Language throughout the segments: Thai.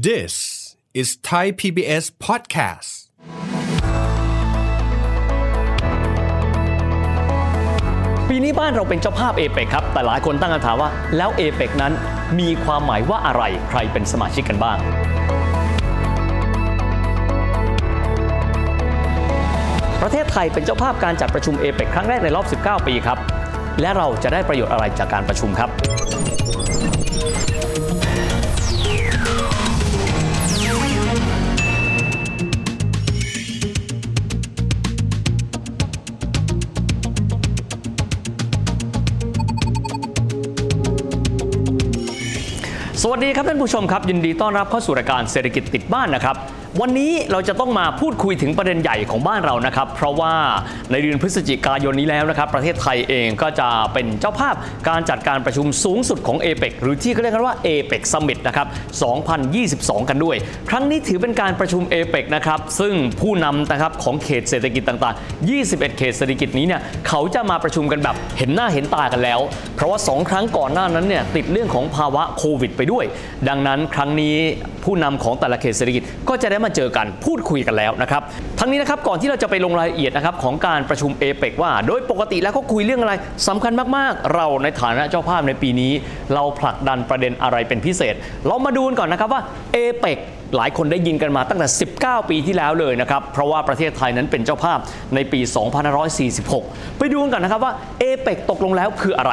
This is Thai PBS podcast ปีนี้บ้านเราเป็นเจ้าภาพเอเปกครับ แต่หลายคนตั้งคำถามว่า แล้วเอเปกนั้นมีความหมายว่าอะไร ใครเป็นสมาชิกกันบ้าง ประเทศไทยเป็นเจ้าภาพการจัดประชุมเอเปกครั้งแรกในรอบ 19 ปีครับ และเราจะได้ประโยชน์อะไรจากการประชุมครับ ดีครับท่านผู้ชมครับ ยินดีต้อนรับเข้าสู่รายการเศรษฐกิจติดบ้านนะครับ วันนี้เราจะต้องมาพูดคุยถึงประเด็นใหญ่ของบ้านเรานะครับ เพราะว่าในเดือนพฤศจิกายนนี้แล้วนะครับ ประเทศไทยเองก็จะเป็นเจ้าภาพการจัดการประชุมสูงสุดของเอเปกหรือที่เขาเรียกกันว่าเอเปกซัมมิตนะครับ 2022 กันด้วย ครั้งนี้ถือเป็นการประชุมเอเปกนะครับ ซึ่งผู้นำนะครับของเขตเศรษฐกิจต่างๆ 21 เขตเศรษฐกิจนี้เนี่ยเขาจะมาประชุมกันแบบเห็นหน้าเห็นตากันแล้ว เพราะว่า 2 ครั้งก่อนหน้านั้นเนี่ยติดเรื่องของภาวะโควิด ไปด้วย ดังนั้นครั้งนี้ผู้นำของแต่ละเขตเศรษฐกิจก็จะได้มาเจอกันพูดคุยกันแล้วนะครับทั้งนี้นะครับก่อนที่เราจะไปลงรายละเอียดนะครับของการประชุมเอเปกว่า โดยปกติแล้วเขาคุยเรื่องอะไรสำคัญมากๆ เราในฐานะเจ้าภาพในปีนี้ เราผลักดันประเด็นอะไรเป็นพิเศษ เรามาดูกันก่อนนะครับว่าเอเปกหลายคนได้ยินกันมาตั้งแต่ 19 ปีที่แล้วเลยนะครับ เพราะว่าประเทศไทยนั้นเป็นเจ้าภาพในปี 2546 ไปดูกันก่อนนะครับว่าเอเปกตกลงแล้วคืออะไร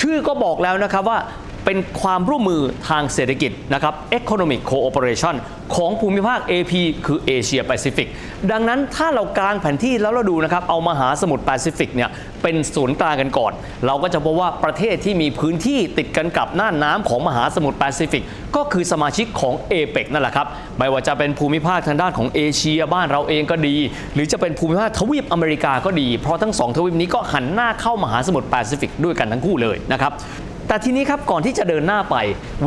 ชื่อก็บอกแล้วนะครับว่า เป็นความร่วมมือทางเศรษฐกิจนะครับ Economic Cooperation ของภูมิภาค AP คือเอเชียแปซิฟิกดังนั้นถ้าเรากางแผนที่แล้วเราดูนะครับ เอามหาสมุทรแปซิฟิกเนี่ยเป็นศูนย์กลางกันก่อน เราก็จะพบว่าประเทศที่มีพื้นที่ติดกันกับน่านน้ำของมหาสมุทรแปซิฟิกก็คือสมาชิกของเอเปกนั่นแหละครับ ไม่ว่าจะเป็นภูมิภาคทางด้านของเอเชียบ้านเราเองก็ดี หรือจะเป็นภูมิภาคทวีปอเมริกาก็ดี เพราะทั้งสองทวีปนี้ก็หันหน้าเข้ามหาสมุทรแปซิฟิกด้วยกันทั้งคู่เลยนะครับ แต่ทีนี้ครับก่อนที่จะเดินหน้าไป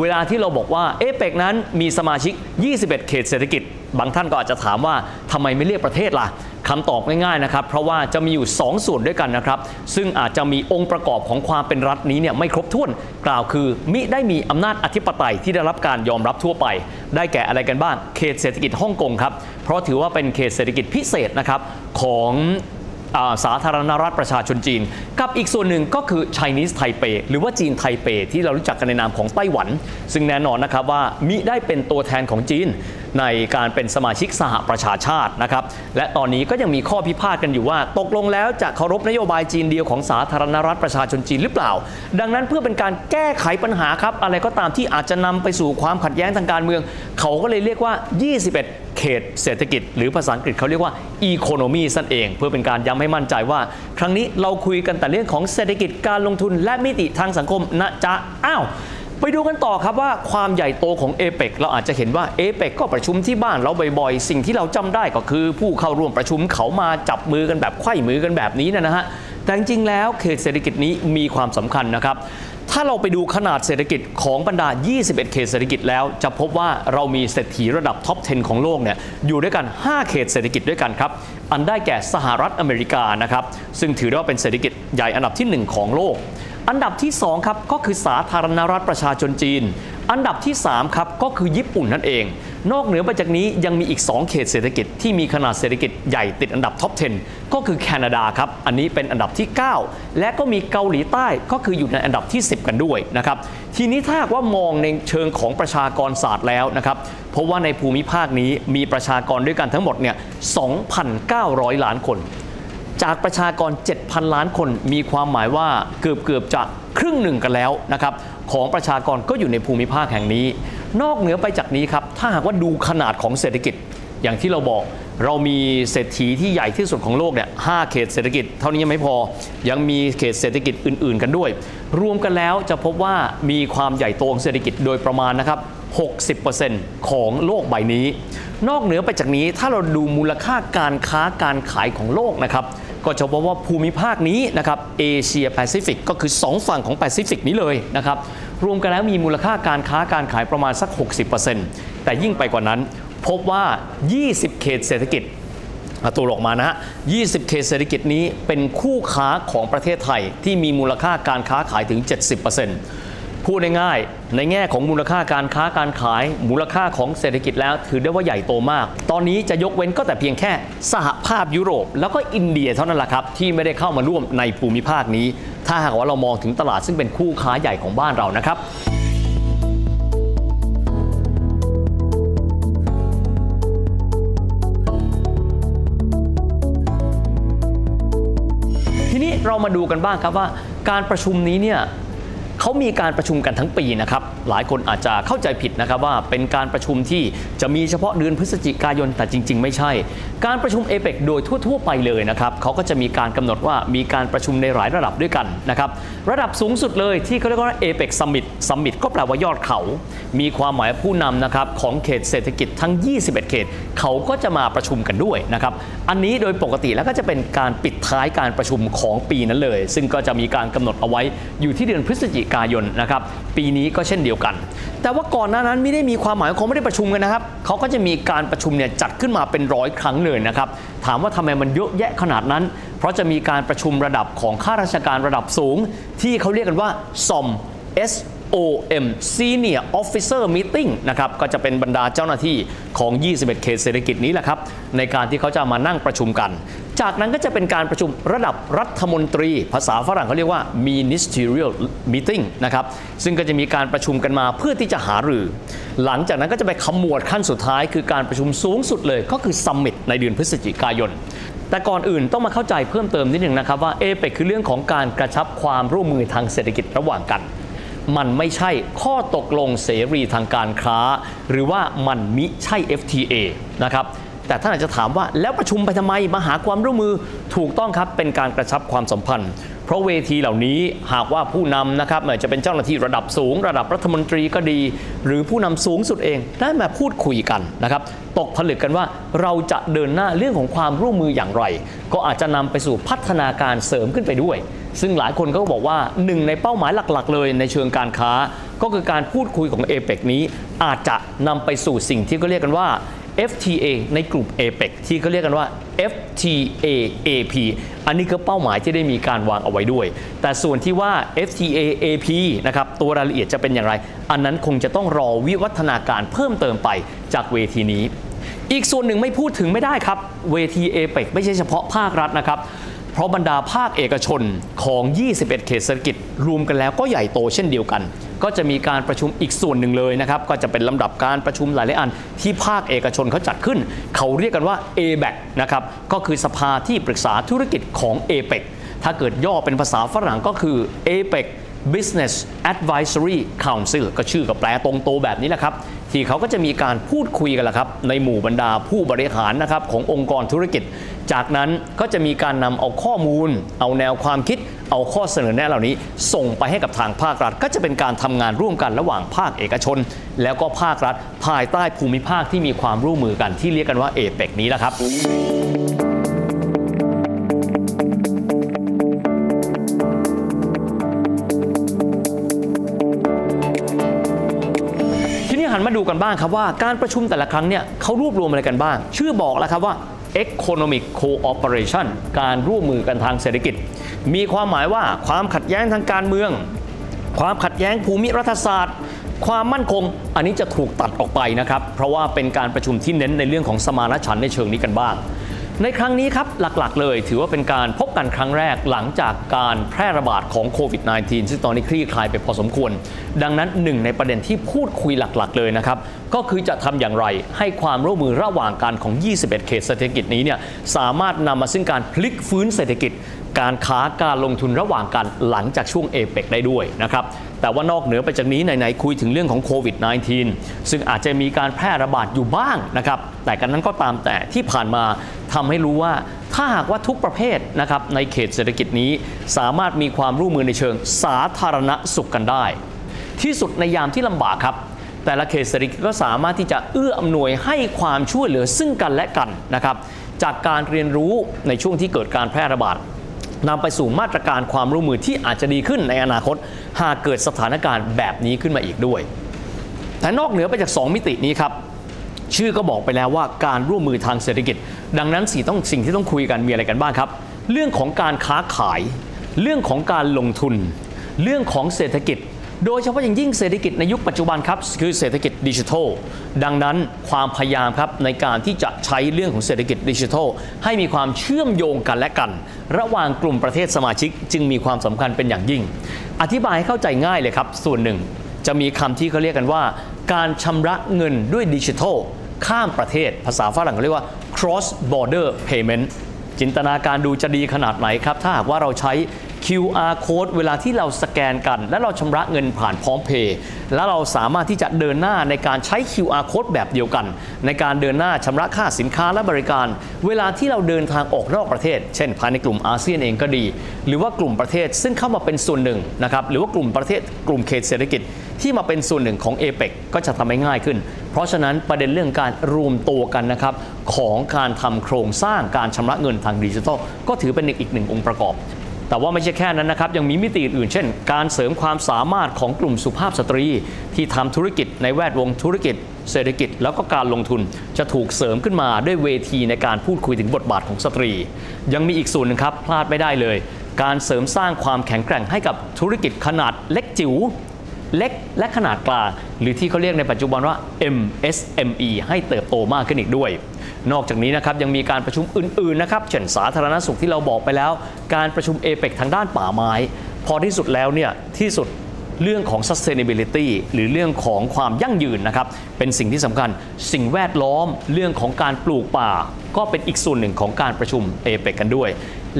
เวลาที่เราบอกว่าเอเปกนั้นมีสมาชิก 21 เขตเศรษฐกิจ บางท่านก็อาจจะถามว่าทำไมไม่เรียกประเทศล่ะคำตอบง่ายๆนะครับ เพราะว่าจะมีอยู่ 2 ส่วนด้วยกันนะครับ ซึ่งอาจจะมีองค์ประกอบของความเป็นรัฐนี้เนี่ยไม่ครบถ้วน กล่าวคือ มิได้มีอำนาจอธิปไตยที่ได้รับการยอมรับทั่วไป ได้แก่อะไรกันบ้าง เขตเศรษฐกิจฮ่องกงครับ เพราะถือว่าเป็นเขตเศรษฐกิจพิเศษนะครับของ สาธารณรัฐประชาชนจีน กับอีกส่วนหนึ่งก็คือ Chinese Taipei หรือว่าจีนไทเป ที่เรารู้จักกันในนามของไต้หวัน ซึ่งแน่นอนนะครับว่ามิได้เป็นตัวแทนของจีน ในการเป็นสมาชิกสหประชาชาตินะครับ และตอนนี้ก็ยังมีข้อพิพาทกันอยู่ว่า ตกลงแล้วจะเคารพนโยบายจีนเดียวของสาธารณรัฐประชาชนจีนหรือเปล่า ดังนั้นเพื่อเป็นการแก้ไขปัญหาครับอะไรก็ตามที่อาจจะนำไปสู่ความขัดแย้งทางการเมือง เขาก็เลยเรียกว่า 21เขตเศรษฐกิจหรือภาษาอังกฤษเขาเรียกว่า economy นั่นเอง เพื่อเป็นการย้ำให้มั่นใจว่า ครั้งนี้เราคุยกันแต่เรื่องของเศรษฐกิจการลงทุนและมิติทางสังคมนะจ๊ะ อ้าว ไปดูกันต่อครับว่าความใหญ่โตของเอเปกเราอาจจะเห็นว่าเอเปกก็ประชุมที่บ้านเราบ่อยๆ สิ่งที่เราจำได้ก็คือ ผู้เข้าร่วมประชุมเขามาจับมือกันแบบไขว้มือกันแบบนี้นะฮะแต่จริงๆแล้วเขตเศรษฐกิจนี้มีความสำคัญนะครับถ้าเราไปดูขนาดเศรษฐกิจของบรรดา 21 เขตเศรษฐกิจแล้ว จะพบว่าเรามีเศรษฐกิจระดับท็อป 10 ของโลกเนี่ยอยู่ด้วยกัน 5 เขตเศรษฐกิจด้วยกันครับ อันได้แก่สหรัฐอเมริกานะครับ ซึ่งถือได้ว่าเป็นเศรษฐกิจใหญ่อันดับที่ 1 ของโลก อันดับที่2ครับก็คือสาธารณรัฐประชาชนจีน อันดับที่3ครับก็คือญี่ปุ่นนั่นเอง นอกเหนือไปจากนี้ยังมีอีก 2 เขตเศรษฐกิจที่มีขนาดเศรษฐกิจใหญ่ติดอันดับท็อป 10 ก็คือแคนาดาครับ อันนี้เป็นอันดับที่ 9 และก็มีเกาหลีใต้ก็คืออยู่ในอันดับที่ 10 กันด้วยนะครับ ทีนี้ถ้าหากว่ามองในเชิงของประชากรศาสตร์แล้วนะครับเพราะว่าในภูมิภาคนี้มีประชากรด้วยกันทั้งหมดเนี่ย 2,900 ล้านคน จากประชากร 7,000 ล้านคนมีความหมายว่าเกือบเกือบๆจะครึ่งหนึ่งกันแล้วนะครับของประชากรก็อยู่ในภูมิภาคแห่งนี้ นอกเหนือไปจากนี้ครับถ้าหากว่าดูขนาดของเศรษฐกิจอย่างที่เราบอกเรามีเศรษฐกิจที่ใหญ่ที่สุดของโลกเนี่ยห้าเขตเศรษฐกิจ เท่านี้ยังไม่พอ ยังมีเขตเศรษฐกิจอื่น ๆ กันด้วย รวมกันแล้วจะพบว่ามีความใหญ่โตของเศรษฐกิจโดยประมาณนะครับ 60%ของโลกใบนี้ นอกเหนือไปจากนี้ถ้าเราดูมูลค่าการค้าการขายของโลกนะครับ ก็จะพบว่าภูมิภาคนี้นะครับเอเชียแปซิฟิกก็คือ 2 ฝั่งของแปซิฟิกนี้เลยนะครับรวมกันแล้วมีมูลค่าการค้าการขายประมาณสัก 60%แต่ยิ่งไปกว่านั้น พบว่า 20 เขตเศรษฐกิจตัวออกมานะฮะ 20 เขตเศรษฐกิจนี้เป็นคู่ค้าของประเทศไทยที่มีมูลค่าการค้าขายถึง 70%น พูดง่ายๆในแง่ของมูลค่าการค้าการขาย มูลค่าของเศรษฐกิจแล้ว ถือได้ว่าใหญ่โตมาก ตอนนี้จะยกเว้นก็แต่เพียงแค่สหภาพยุโรป แล้วก็อินเดียเท่านั้นแหละครับ ที่ไม่ได้เข้ามาร่วมในภูมิภาคนี้ ถ้าหากว่าเรามองถึงตลาดซึ่งเป็นคู่ค้าใหญ่ของบ้านเรานะครับทีนี้เรามาดูกันบ้างครับว่าการประชุมนี้เนี่ย เขามีการประชุมกันทั้งปีนะครับ หลายคนอาจจะเข้าใจผิดนะครับว่าเป็นการประชุมที่จะมีเฉพาะเดือนพฤศจิกายนแต่จริง ๆ ไม่ใช่ การประชุมเอเปกโดยทั่ว ๆ ไปเลยนะครับเขาก็จะมีการกำหนดว่ามีการประชุมในหลายระดับด้วยกันนะครับระดับสูงสุดเลยที่เขาเรียกว่าเอเปก Summit Summit ก็แปลว่ายอดเขา มีความหมายผู้นำนะครับของเขตเศรษฐกิจทั้ง 21 เขต เขาก็จะมาประชุมกันด้วยนะครับอันนี้โดยปกติแล้วก็จะเป็นการปิดท้ายการประชุมของปีนั้นเลย ซึ่งก็จะมีการกำหนดเอาไว้อยู่ที่เดือนพฤศจิกายนนะครับปีนี้ก็เช่นเดียวกัน แต่ว่าก่อนหน้านั้นไม่ได้มีความหมายเขาไม่ได้ประชุมกันนะครับเขาก็จะมีการประชุมเนี่ยจัดขึ้นมาเป็นร้อยครั้งเลยนะครับถามว่าทำไมมันเยอะแยะขนาดนั้น เพราะจะมีการประชุมระดับของข้าราชการระดับสูง ที่เขาเรียกกันว่า SOM S OM Senior Officer Meeting นะครับก็จะเป็นบรรดาเจ้าหน้าที่ของ 21 เขตเศรษฐกิจนี้แหละครับ ในการที่เขาจะมานั่งประชุมกัน จากนั้นก็จะเป็นการประชุมระดับรัฐมนตรี ภาษาฝรั่งเขาเรียกว่า Ministerial Meeting นะครับ ซึ่งก็จะมีการประชุมกันมาเพื่อที่จะหารือ หลังจากนั้นก็จะไปขมวดขั้นสุดท้าย คือการประชุมสูงสุดเลยก็คือ Summit ในเดือนพฤศจิกายน แต่ก่อนอื่นต้องมาเข้าใจเพิ่มเติมนิดหนึ่งนะครับว่าเอเปคือเรื่องของการกระชับความร่วมมือทางเศรษฐกิจระหว่างกันมันไม่ใช่ข้อตกลงเสรีทางการค้า หรือว่ามันมิใช่ FTA นะครับ แต่ท่านอาจจะถามว่าแล้วประชุมไปทำไมมาหาความร่วมมือถูกต้องครับเป็นการกระชับความสัมพันธ์ เพราะเวทีเหล่านี้หากว่าผู้นำนะครับไม่ว่าจะเป็นเจ้าหน้าที่ระดับสูง ระดับรัฐมนตรีก็ดี หรือผู้นำสูงสุดเองได้มาพูดคุยกันนะครับตกผลึกกันว่าเราจะเดินหน้าเรื่องของความร่วมมืออย่างไร ก็อาจจะนำไปสู่พัฒนาการเสริมขึ้นไปด้วย ซึ่งหลายคนก็บอกว่าหนึ่งในเป้าหมายหลักๆ เลยในเชิงการค้า ก็คือการพูดคุยของ a p e c นี้อาจจะนำไปสู่สิ่งที่เขาเรียกกันว่า FTA ในกลุ่ม APEC ที่เขาเรียกกันว่า FTA AP อันนี้คือเป้าหมายที่ได้มีการวางเอาไว้ด้วย แต่ส่วนที่ว่า FTA AP นะครับตัวรายละเอียดจะเป็นอย่างไร อันนั้นคงจะต้องรอวิวัฒนาการเพิ่มเติมไปจากเวทีนี้ อีกส่วนหนึ่งไม่พูดถึงไม่ได้ครับ เวทีเอเปกไม่ใช่เฉพาะภาครัฐนะครับ เพราะบรรดาภาคเอกชนของ 21 เขตเศรษฐกิจรวมกันแล้วก็ใหญ่โตเช่นเดียวกัน ก็จะมีการประชุมอีกส่วนหนึ่งเลยนะครับ ก็จะเป็นลำดับการประชุมหลายๆอัน ที่ภาคเอกชนเขาจัดขึ้น เขาเรียกกันว่า ABAC นะครับ ก็คือสภาที่ปรึกษาธุรกิจของ APEC ถ้าเกิดย่อเป็นภาษาฝรั่งก็คือ APEC Business Advisory Council ก็ชื่อกับแปลตรงโตแบบนี้แหละครับ ที่เขาก็จะมีการพูดคุยกันละครับ ในหมู่บรรดาผู้บริหารนะครับขององค์กรธุรกิจ จากนั้นก็จะมีการนำเอาข้อมูล เอาแนวความคิด เอาข้อเสนอแนะเหล่านี้ ส่งไปให้กับทางภาครัฐ ก็จะเป็นการทำงานร่วมกันระหว่างภาคเอกชน แล้วก็ภาครัฐ ภายใต้ภูมิภาคที่มีความร่วมมือกันที่เรียกกันว่าเอเปกนี้แหละครับ กันบ้างครับว่าการประชุมแต่ละครั้งเนี่ยเขารวบรวมอะไรกันบ้าง ชื่อบอกแล้วครับว่า Economic Cooperation การร่วมมือกันทางเศรษฐกิจ มีความหมายว่าความขัดแย้งทางการเมือง ความขัดแย้งภูมิรัฐศาสตร์ ความมั่นคง อันนี้จะถูกตัดออกไปนะครับ เพราะว่าเป็นการประชุมที่เน้นในเรื่องของสมานฉันท์ในเชิงนี้กันบ้าง ในครั้งนี้ครับหลักๆ เลยถือว่าเป็นการพบกันครั้งแรกหลังจากการแพร่ระบาดของโควิด -19 ซึ่งตอนนี้คลี่คลายไปพอสมควร ดังนั้นหนึ่งในประเด็นที่พูดคุยหลักๆ เลยนะครับ ก็คือจะทำอย่างไรให้ความร่วมมือระหว่างการของ 21 เขตเศรษฐกิจนี้เนี่ยสามารถนำมาซึ่งการพลิกฟื้นเศรษฐกิจ การค้าการลงทุนระหว่างกันหลังจากช่วงเอเปกได้ด้วยนะครับแต่ว่านอกเหนือไปจากนี้ไหนๆคุยถึงเรื่องของโควิด -19 ซึ่งอาจจะมีการแพร่ระบาดอยู่บ้างนะครับแต่กันนั้นก็ตามแต่ที่ผ่านมาทำให้รู้ว่าถ้าหากว่าทุกประเภทนะครับในเขตเศรษฐกิจนี้สามารถมีความร่วมมือในเชิงสาธารณสุขกันได้ ที่สุดในยามที่ลำบากครับ แต่ละเขตเศรษฐกิจก็สามารถที่จะเอื้ออำนวยให้ความช่วยเหลือซึ่งกันและกันนะครับจากการเรียนรู้ในช่วงที่เกิดการแพร่ระบาด นำไปสู่มาตรการความร่วมมือที่อาจจะดีขึ้นในอนาคต หากเกิดสถานการณ์แบบนี้ขึ้นมาอีกด้วย แต่นอกเหนือไปจาก 2 มิตินี้ครับชื่อก็บอกไปแล้วว่าการร่วมมือทางเศรษฐกิจ ดังนั้นสิ่งต้องสิ่งที่ต้องคุยกันมีอะไรกันบ้างครับ เรื่องของการค้าขาย เรื่องของการลงทุน เรื่องของเศรษฐกิจ โดยเฉพาะอย่างยิ่งเศรษฐกิจในยุคปัจจุบันครับคือเศรษฐกิจดิจิทัล ดังนั้นความพยายามครับในการที่จะใช้เรื่องของเศรษฐกิจดิจิทัล ให้มีความเชื่อมโยงกันและกัน ระหว่างกลุ่มประเทศสมาชิกจึงมีความสำคัญเป็นอย่างยิ่ง อธิบายให้เข้าใจง่ายเลยครับ ส่วนหนึ่ง จะมีคำที่เขาเรียกกันว่า การชำระเงินด้วยดิจิทัลข้ามประเทศ ภาษาฝรั่งเขาเรียกว่า cross border payment จินตนาการดูจะดีขนาดไหนครับ ถ้าหากว่าเราใช้ QR code เวลาที่เราสแกนกัน และเราชำระเงินผ่านพร้อมเพย์แล้วเราสามารถที่จะเดินหน้าในการใช้ QR code แบบเดียวกัน ในการเดินหน้าชำระค่าสินค้าและบริการ เวลาที่เราเดินทางออกนอกประเทศ เช่น ภายในกลุ่มอาเซียนเองก็ดี หรือว่ากลุ่มประเทศซึ่งเข้ามาเป็นส่วนหนึ่งนะครับหรือว่ากลุ่มประเทศกลุ่มเขตเศรษฐกิจที่มาเป็นส่วนหนึ่งของเอเปก็จะทำให้ง่ายขึ้น เพราะฉะนั้นประเด็นเรื่องการรวมตัวกันนะครับของการทำโครงสร้างการชำระเงินทางดิจิทัลก็ถือเป็นอีกหนึ่งองค์ประกอบ แต่ว่าไม่ใช่แค่นั้นนะครับ ยังมีมิติอื่นเช่น การเสริมความสามารถของกลุ่มสุภาพสตรี ที่ทำธุรกิจในแวดวงธุรกิจ เศรษฐกิจ แล้วก็การลงทุนจะถูกเสริมขึ้นมาด้วยเวทีในการพูดคุยถึงบทบาทของสตรี ยังมีอีกส่วนหนึ่งครับพลาดไม่ได้เลย การเสริมสร้างความแข็งแกร่งให้กับธุรกิจขนาดเล็กจิ๋ว เล็กและขนาดกลาง หรือที่เขาเรียกในปัจจุบันว่า MSME ให้เติบโตมากขึ้นอีกด้วย นอกจากนี้นะครับยังมีการประชุมอื่นๆนะครับเช่นสาธารณสุขที่เราบอกไปแล้ว การประชุมเอเปกทางด้านป่าไม้ พอที่สุดแล้วเนี่ยที่สุดเรื่องของ sustainability หรือเรื่องของความยั่งยืนนะครับ เป็นสิ่งที่สำคัญ สิ่งแวดล้อม เรื่องของการปลูกป่า ก็เป็นอีกส่วนหนึ่งของการประชุมเอเปกันด้วย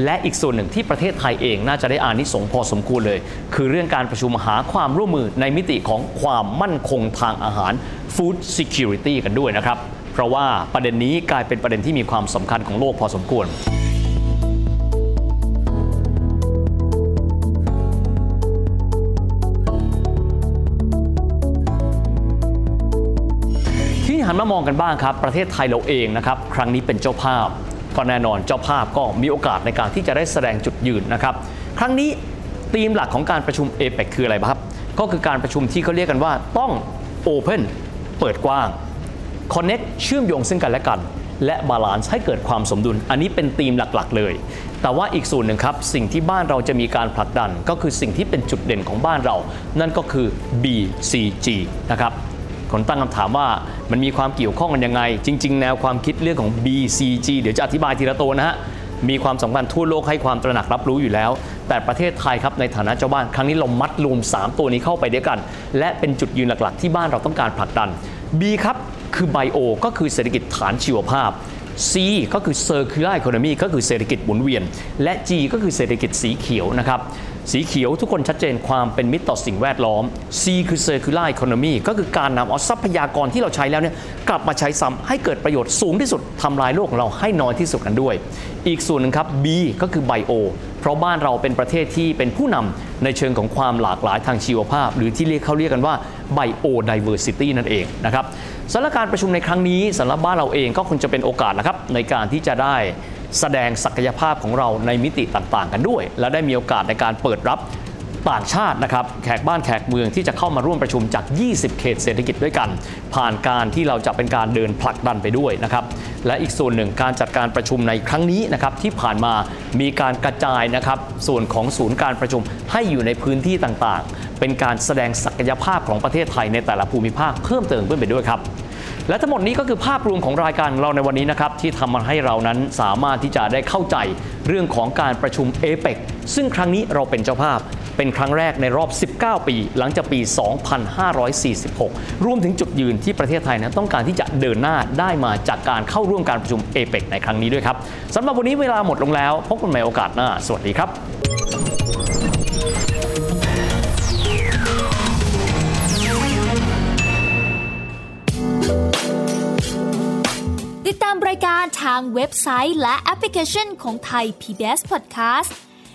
และอีกส่วนหนึ่งที่ประเทศไทยเองน่าจะได้อานิสงส์พอสมควรเลย คือเรื่องการประชุมหาความร่วมมือในมิติของความมั่นคงทางอาหาร Food Security กันด้วยนะครับ เพราะว่าประเด็นนี้กลายเป็นประเด็นที่มีความสำคัญของโลกพอสมควรทีนี้หันมามองกันบ้างครับ ประเทศไทยเราเองนะครับ ครั้งนี้เป็นเจ้าภาพ ก็แน่นอนเจ้าภาพก็มีโอกาสในการที่จะได้แสดงจุดยืนนะครับครั้งนี้ธีมหลักของการประชุมเอเปคคืออะไรครับ ก็คือการประชุมที่เขาเรียกกันว่าต้อง Open เปิดกว้าง Connect เชื่อมโยงซึ่งกันและกัน และ Balance ให้เกิดความสมดุล อันนี้เป็นธีมหลักๆ เลย แต่ว่าอีกส่วนหนึ่งครับ สิ่งที่บ้านเราจะมีการผลักดัน ก็คือสิ่งที่เป็นจุดเด่นของบ้านเรา นั่นก็คือ BCG นะครับ คนตั้งคำถามว่ามันมีความเกี่ยวข้องกันยังไง จริง ๆ แนวความคิดเรื่องของ BCG เดี๋ยวจะอธิบายทีละตัวนะฮะมีความสำคัญทั่วโลกให้ความตระหนักรับรู้อยู่แล้ว แต่ประเทศไทยครับในฐานะเจ้าบ้านครั้งนี้เรามัดรวม 3 ตัวนี้เข้าไปด้วยกัน และเป็นจุดยืนหลักๆ ที่บ้านเราต้องการผลักดัน B ครับคือไบโอก็คือเศรษฐกิจฐานชีวภาพ C ก็คือ Circular Economy ก็คือเศรษฐกิจหมุนเวียน และ G ก็คือเศรษฐกิจสีเขียวนะครับสีเขียวทุกคนชัดเจนความเป็นมิตรต่อสิ่งแวดล้อม C คือ Circular Economy ก็คือการนำเอาทรัพยากรที่เราใช้แล้วเนี่ยกลับมาใช้ซ้ำให้เกิดประโยชน์สูงที่สุดทำลายโลกของเราให้น้อยที่สุดกันด้วย อีกส่วนหนึ่งครับ B ก็คือ Bio เพราะบ้านเราเป็นประเทศที่เป็นผู้นำในเชิงของความหลากหลายทางชีวภาพ หรือที่เรียกเขาเรียกกันว่า Biodiversity นั่นเองนะครับสำหรับการประชุมในครั้งนี้สำหรับบ้านเราเองก็คงจะเป็นโอกาสนะครับในการที่จะได้แสดงศักยภาพของเราในมิติต่างๆ กันด้วย และได้มีโอกาสในการเปิดรับ ต่างชาตินะครับแขกบ้านแขกเมืองที่จะเข้ามาร่วมประชุมจาก 20 เขตเศรษฐกิจด้วยกัน ผ่านการที่เราจะเป็นการเดินผลักดันไปด้วยนะครับและอีกส่วนหนึ่งการจัดการประชุมในครั้งนี้นะครับที่ผ่านมามีการกระจายนะครับส่วนของศูนย์การประชุมให้อยู่ในพื้นที่ต่างๆ เป็นการแสดงศักยภาพของประเทศไทยในแต่ละภูมิภาคเพิ่มเติมขึ้นไปด้วยครับและทั้งหมดนี้ก็คือภาพรวมของรายการเราในวันนี้นะครับที่ทำมาให้เรานั้นสามารถที่จะได้เข้าใจเรื่องของการประชุมเอเปกซึ่งครั้งนี้เราเป็นเจ้าภาพ เป็นครั้งแรกในรอบ 19 ปี หลังจากปี 2546 รวมถึงจุดยืนที่ประเทศไทยนั้นต้องการที่จะเดินหน้าได้มาจากการเข้าร่วมการประชุมเอเปกในครั้งนี้ด้วยครับสำหรับวันนี้เวลาหมดลงแล้ว พบกันใหม่โอกาสหน้า สวัสดีครับติดตามรายการทางเว็บไซต์และแอปพลิเคชันของไทย PBS Podcast